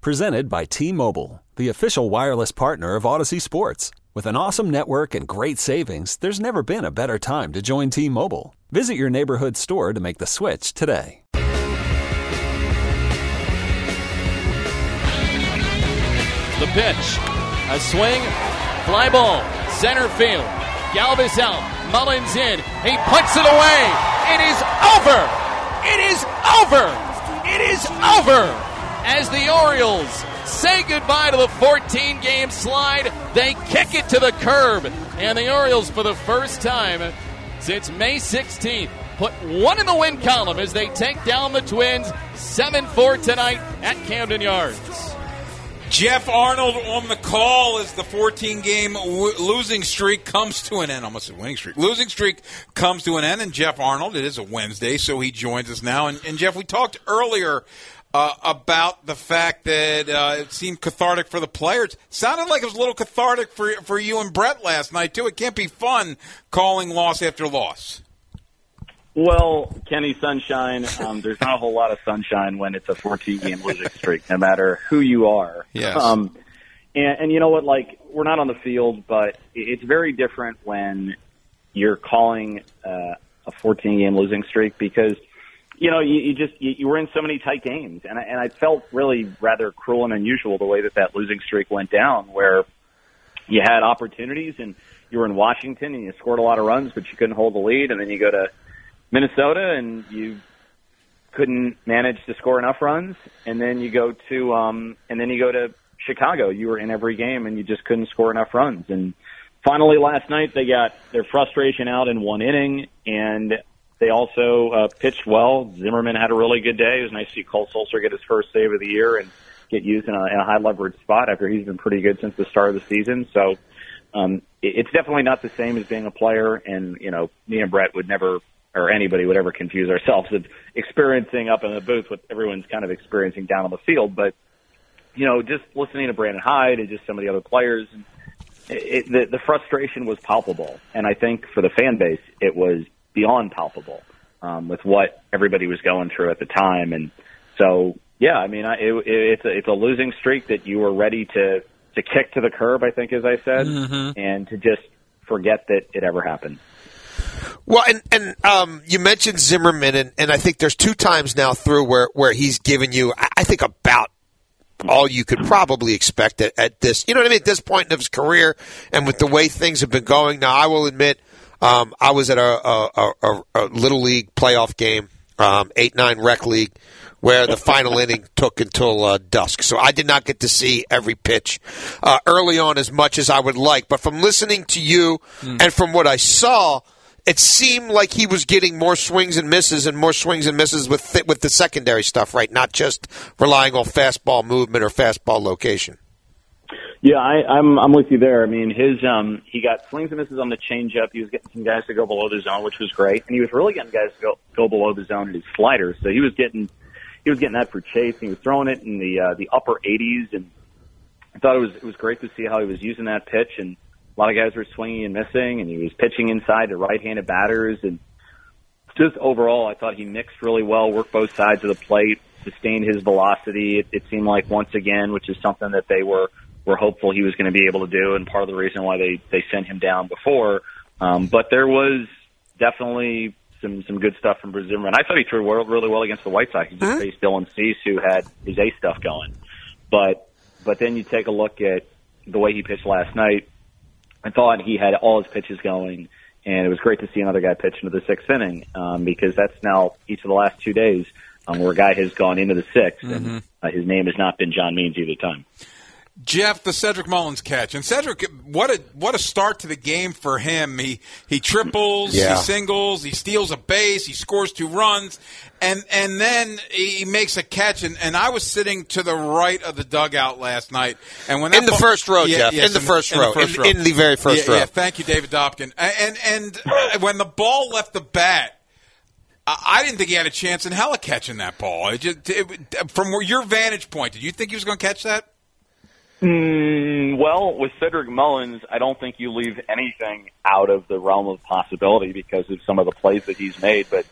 Presented by T Mobile, the official wireless partner of Audacy Sports. With an awesome network and great savings, there's never been a better time to join T Mobile. Visit your neighborhood store to make the switch today. The pitch. A swing. Fly ball. Center field. Galvis out. Mullins in. He puts it away. It is over. It is over. It is over. As the Orioles say goodbye to the 14 game slide, they kick it to the curb. And the Orioles, for the first time since May 16th, put one in the win column as they take down the Twins 7 4 tonight at Camden Yards. Jeff Arnold on the call as the 14 game w- losing streak comes to an end. Almost a winning streak. Losing streak comes to an end, and Jeff Arnold, it is a Wednesday, so he joins us now. And, and Jeff, we talked earlier uh, about the fact that uh, it seemed cathartic for the players. Sounded like it was a little cathartic for, for you and Brett last night, too. It can't be fun calling loss after loss. Well, Kenny Sunshine, um, there's not a whole lot of sunshine when it's a 14 game losing streak, no matter who you are. Yes. Um, and, and you know what? Like, we're not on the field, but it's very different when you're calling uh, a 14 game losing streak because, you know, you, you just, you, you were in so many tight games. And I, and I felt really rather cruel and unusual the way that that losing streak went down, where you had opportunities and you were in Washington and you scored a lot of runs, but you couldn't hold the lead. And then you go to Minnesota and you couldn't manage to score enough runs and then you go to um and then you go to Chicago you were in every game and you just couldn't score enough runs and finally last night they got their frustration out in one inning and they also uh, pitched well Zimmerman had a really good day it was nice to see Cole Sulser get his first save of the year and get used in a, in a high leverage spot after he's been pretty good since the start of the season so um it, it's definitely not the same as being a player and you know me and Brett would never or anybody would ever confuse ourselves of experiencing up in the booth what everyone's kind of experiencing down on the field. But, you know, just listening to Brandon Hyde and just some of the other players, And, it, the, the frustration was palpable. And I think for the fan base, it was beyond palpable um, with what everybody was going through at the time. And so, yeah, I mean, I, it, it's, a, it's a losing streak that you were ready to, to kick to the curb, I think, as I said, Mm-hmm. and to just forget that it ever happened. Well, and and um, you mentioned Zimmerman, and, and I think there's two times now through where where he's given you, I, I think about all you could probably expect at, at this. You know what I mean? At this point of his career, and with the way things have been going. Now, I will admit, um, I was at a, a, a, a little league playoff game, um, eight nine rec league. Where the final inning took until uh, dusk, so I did not get to see every pitch uh, early on as much as I would like. But from listening to you and from what I saw, it seemed like he was getting more swings and misses and more swings and misses with th- with the secondary stuff, right? Not just relying on fastball movement or fastball location. Yeah, I, I'm I'm with you there. I mean, his um he got swings and misses on the changeup. He was getting some guys to go below the zone, which was great, and he was really getting guys to go go below the zone in his slider. So he was getting he was getting that for Chase. He was throwing it in the uh, the upper 80s, and I thought it was it was great to see how he was using that pitch. And a lot of guys were swinging and missing, and he was pitching inside to right-handed batters, and just overall, I thought he mixed really well, worked both sides of the plate, sustained his velocity. It, it seemed like once again, which is something that they were were hopeful he was going to be able to do, and part of the reason why they they sent him down before. Um, but there was definitely some some good stuff from Bruce Zimmerman. I thought he threw well, really well against the White Sox. He just faced Dylan Cease, who had his A stuff going. But but then you take a look at the way he pitched last night. I thought he had all his pitches going, and it was great to see another guy pitch into the sixth inning um, because that's now each of the last two days um, where a guy has gone into the 6th and uh, his name has not been John Means either time. Jeff, the Cedric Mullins catch, and Cedric, what a what a start to the game for him. He he triples, Yeah. he singles, he steals a base, he scores two runs, and and then he makes a catch. And, and I was sitting to the right of the dugout last night, and when In the ball- first row, Yeah, Jeff. yes, in the first row. first In- in the very first yeah, row. Yeah, thank you, David Dobkin. And and uh, when the ball left the bat, I I didn't think he had a chance in hell of catching that ball. It just, it, from your vantage point, did you think he was going to catch that? Mm, well, with Cedric Mullins, I don't think you leave anything out of the realm of possibility because of some of the plays that he's made. But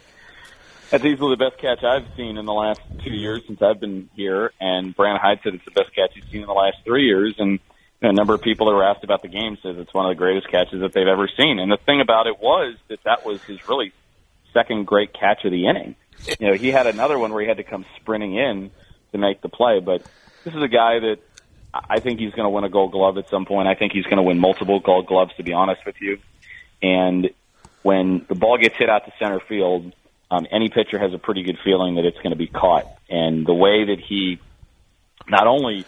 that's easily the best catch I've seen in the last two years since I've been here. And Brandon Hyde said it's the best catch he's seen in the last three years. And a number of people that were asked about the game says it's one of the greatest catches that they've ever seen. And the thing about it was that that was his really second great catch of the inning. You know, he had another one where he had to come sprinting in to make the play, but this is a guy that I think he's going to win a Gold Glove at some point. I think he's going to win multiple Gold Gloves, to be honest with you. And when the ball gets hit out to center field, um, any pitcher has a pretty good feeling that it's going to be caught. And the way that he, not only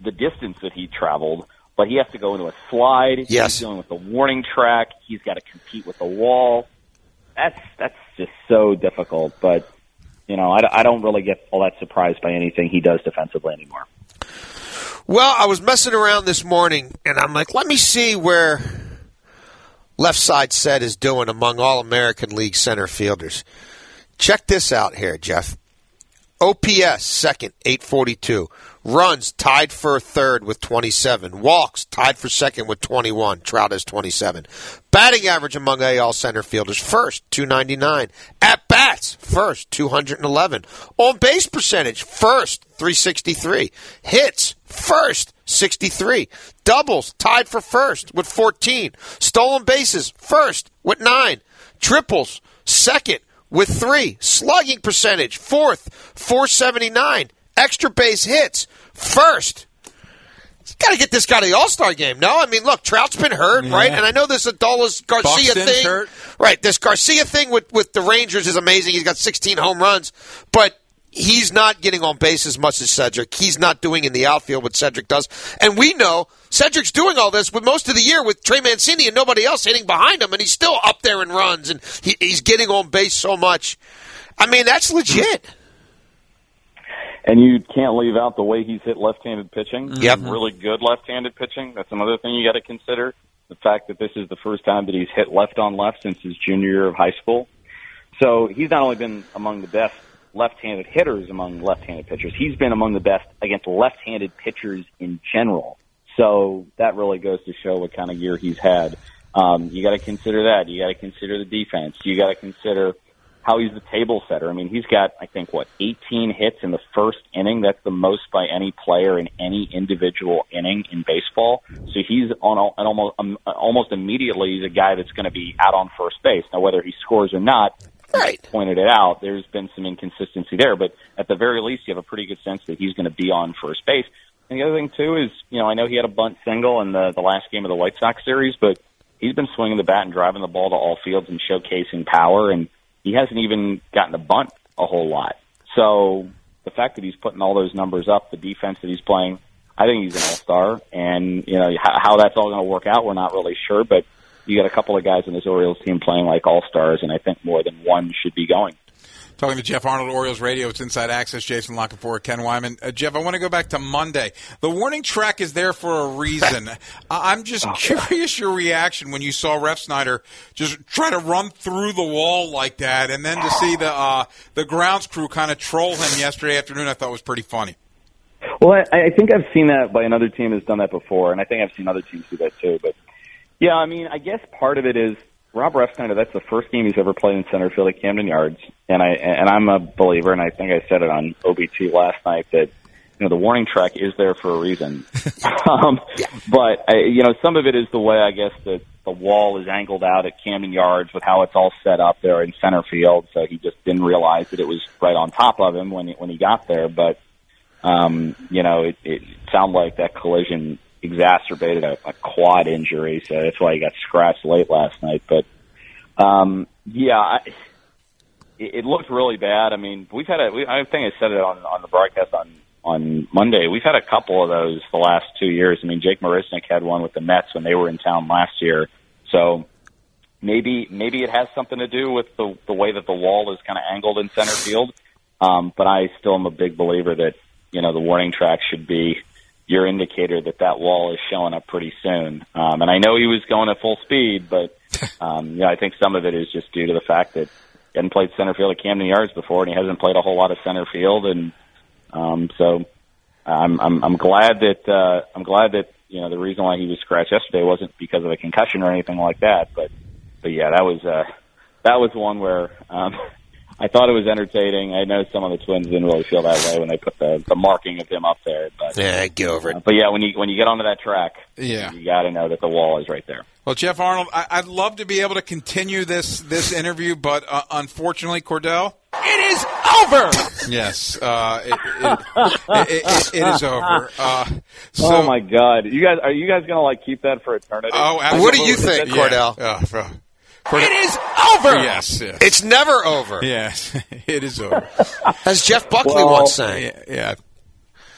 the distance that he traveled, but he has to go into a slide. Yes. He's dealing with the warning track. He's got to compete with the wall. That's that's just so difficult. But you know, I, I don't really get all that surprised by anything he does defensively anymore. Well, I was messing around this morning, and I'm like, let me see where left side set is doing among all American League center fielders. Check this out here, Jeff. OPS second, 842. Runs tied for third with 27. Walks tied for second with 21. Trout has 27. Batting average among AL center fielders first, 299. At bats first, 211. On base percentage first, 363. Hits first, 63. Doubles tied for first with 14. Stolen bases first with 9. Triples second with 3. Slugging percentage fourth, 479. Extra base hits first. Got to get this guy to the All Star game. No, I mean, look, Trout's been hurt, right? And I know this Adolis Garcia Buxton's thing, hurt. right? This Garcia thing with with the Rangers is amazing. He's got 16 home runs, but he's not getting on base as much as Cedric. He's not doing in the outfield what Cedric does, and we know Cedric's doing all this with most of the year with Trey Mancini and nobody else hitting behind him, and he's still up there in runs and he, he's getting on base so much. I mean, that's legit. And you can't leave out the way he's hit left-handed pitching. Yep. Really good left-handed pitching. That's another thing you got to consider. The fact that this is the first time that he's hit left on left since his junior year of high school. So he's not only been among the best left-handed hitters among left-handed pitchers, he's been among the best against left-handed pitchers in general. So that really goes to show what kind of year he's had. Um, you got to consider that. You got to consider the defense. You got to consider how he's the table setter. I mean, he's got, I think, what, 18 hits in the first inning. That's the most by any player in any individual inning in baseball. So he's on, on almost, um, almost immediately, he's a guy that's going to be out on first base. Now, whether he scores or not, Right. pointed it out, there's been some inconsistency there, but at the very least, you have a pretty good sense that he's going to be on first base. And the other thing too is, you know, I know he had a bunt single in the the last game of the White Sox series, but he's been swinging the bat and driving the ball to all fields and showcasing power, and he hasn't even gotten a bunt a whole lot. So the fact that he's putting all those numbers up, the defense that he's playing, I think he's an all star. And you know how, how that's all going to work out, we're not really sure, but you got a couple of guys in this Orioles team playing like all stars, and I think more than one should be going. Talking to Jeff Arnold, Orioles Radio. It's Inside Access. Jason La Canfora, Ken Weinman. Uh, Jeff, I want to go back to Monday. The warning track is there for a reason. I'm just curious your reaction when you saw Refsnyder just try to run through the wall like that, and then to see the uh, the grounds crew kind of troll him yesterday afternoon. I thought was pretty funny. Well, I, I think I've seen that by another team has done that before, and I think I've seen other teams do that too. But yeah, I mean, I guess part of it is Rob Refsnyder. That's the first game he's ever played in center field at Camden Yards, and I and I'm a believer, and I think I said it on OBT last night that you know the warning track is there for a reason. um, but I, you know, some of it is the way I guess that the wall is angled out at Camden Yards with how it's all set up there in center field. So he just didn't realize that it was right on top of him when he, when he got there. But um, you know, it, it sounded like that collision exacerbated a, a quad injury, so that's why he got scratched late last night. But um, yeah, I, it, it looked really bad. I mean, we've had a. We, I think I said it on on the broadcast on on Monday. We've had a couple of those the last two years. I mean, Jake Marisnick had one with the Mets when they were in town last year. So maybe maybe it has something to do with the the way that the wall is kind of angled in center field. Um, but I still am a big believer that you know the warning track should be your indicator that that wall is showing up pretty soon. Um, and I know he was going at full speed, but um, you know I think some of it is just due to the fact that he hadn't played center field at Camden Yards before, and he hasn't played a whole lot of center field, and um, so I'm I'm, I'm glad that uh, I'm glad that you know the reason why he was scratched yesterday wasn't because of a concussion or anything like that, but but yeah, that was uh, that was one where um, I thought it was entertaining. I know some of the Twins didn't really feel that way when they put the, the marking of him up there, but Yeah, get over it. uh, but yeah, when you when you get onto that track, Yeah. you got to know that the wall is right there. Well, Jeff Arnold, I- I'd love to be able to continue this this interview, but uh, unfortunately, Cordell, it is over. yes, uh, it, it, it, it, it is over. Uh, so, oh my God, you guys are you guys gonna like keep that for eternity? Oh, absolutely. What do you think, Yeah, Cordell? yeah, for- It is over. Yes, yes. It's never over, yes, it is over. as Jeff Buckley Well, once sang. yeah, yeah.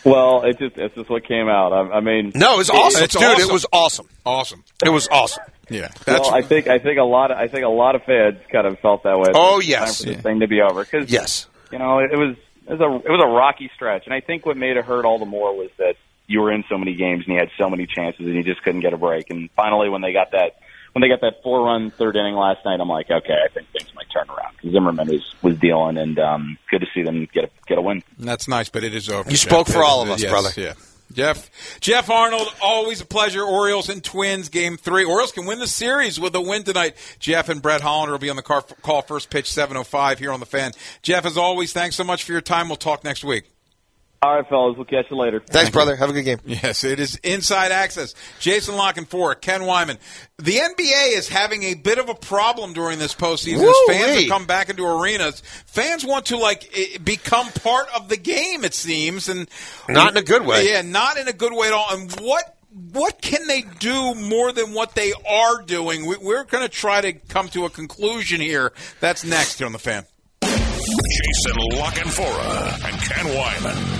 Well, it just it's just what came out. I, I mean, No, it was awesome, It's dude. awesome. It was awesome. Awesome. It was awesome. Yeah, that's well, I think I think a lot of I think a lot of fans kind of felt that way. Oh, It's yes. time for this thing to be over because Yes. you know it was it was a it was a rocky stretch, and I think what made it hurt all the more was that you were in so many games and you had so many chances and you just couldn't get a break. And finally, when they got that when they got that four run third inning last night, I'm like, okay, I think things might turn around. Zimmerman was was dealing, and um, good to see them get a, get a win. That's nice, but it is over. You Jeff. spoke for all of us, yes, brother. Yeah. Jeff, Jeff Arnold, always a pleasure. Orioles and Twins, game three. Orioles can win the series with a win tonight. Jeff and Brett Hollander will be on the car, call first pitch 7.05 here on the fan. Jeff, as always, thanks so much for your time. We'll talk next week. All right, fellas, we'll catch you later. Thanks, brother. Have a good game. Yes, it is inside access. Jason La Canfora, Ken Weinman. The NBA is having a bit of a problem during this postseason. As fans Woo-wee. have come back into arenas, fans want to like become part of the game. It seems, and Not in a good way. Yeah, not in a good way at all. And what what can they do more than what they are doing? We, we're going to try to come to a conclusion here. That's next here on the fan. Jason La Canfora and Ken Weinman